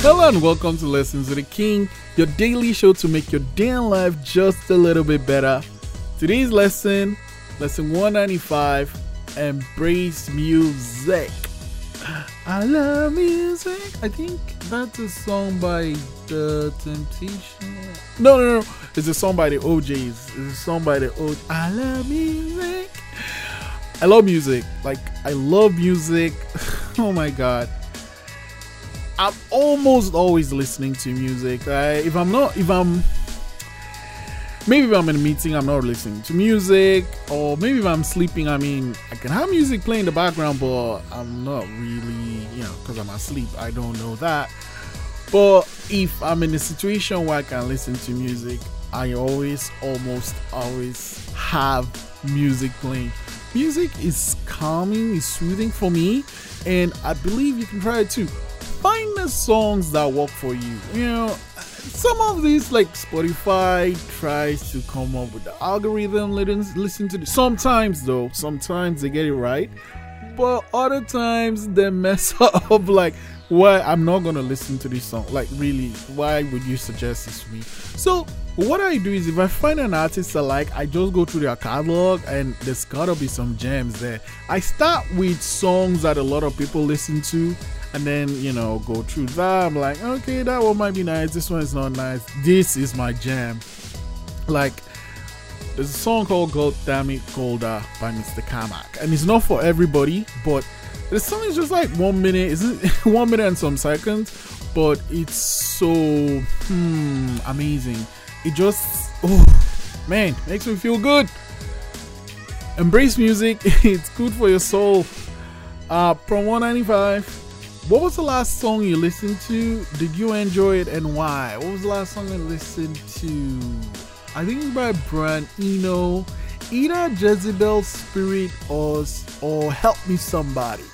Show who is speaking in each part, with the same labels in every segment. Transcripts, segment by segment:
Speaker 1: Hello and welcome to Lessons with the King, your daily show to make your day life just a little bit better. Today's lesson, lesson 195, embrace music. I love music. I think that's a song by The Temptation. No, no, no. It's a song by the O'Jays. It's a song by the O'Jay. I love music. I love music. Like, I love music. oh my god. I'm almost always listening to music. Right? If I'm not, if I'm, maybe if I'm in a meeting, I'm not listening to music, or maybe if I'm sleeping, I mean, I can have music playing in the background, but I'm not really, you know, because I'm asleep. I don't know that. But if I'm in a situation where I can listen to music, I always, almost always have music playing. Music is calming, is soothing for me, and I believe you can try it too find songs that work for you. You know, some of these like Spotify tries to come up with the algorithm. Listen to the, sometimes though, sometimes they get it right, but other times they mess up. Like, why I'm not gonna listen to this song? Like, really, why would you suggest this to me? So what I do is if I find an artist I like, I just go through their catalog and there's gotta be some gems there. I start with songs that a lot of people listen to and then you know go through that. I'm like, okay, that one might be nice. This one is not nice. This is my jam. Like there's a song called "God Damn It Golda" by Mr. Kamak, and it's not for everybody, but the song is just like one minute, isn't one minute and some seconds, but it's so hmm, amazing. It just oh man makes me feel good. Embrace music; it's good for your soul. Uh, from 195 what was the last song you listened to? Did you enjoy it and why? What was the last song you listened to? I think it's by Brian Eno. Either Jezebel Spirit or or Help Me Somebody.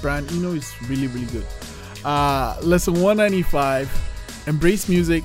Speaker 1: Brian Eno is really really good. Uh, lesson 195. Embrace music.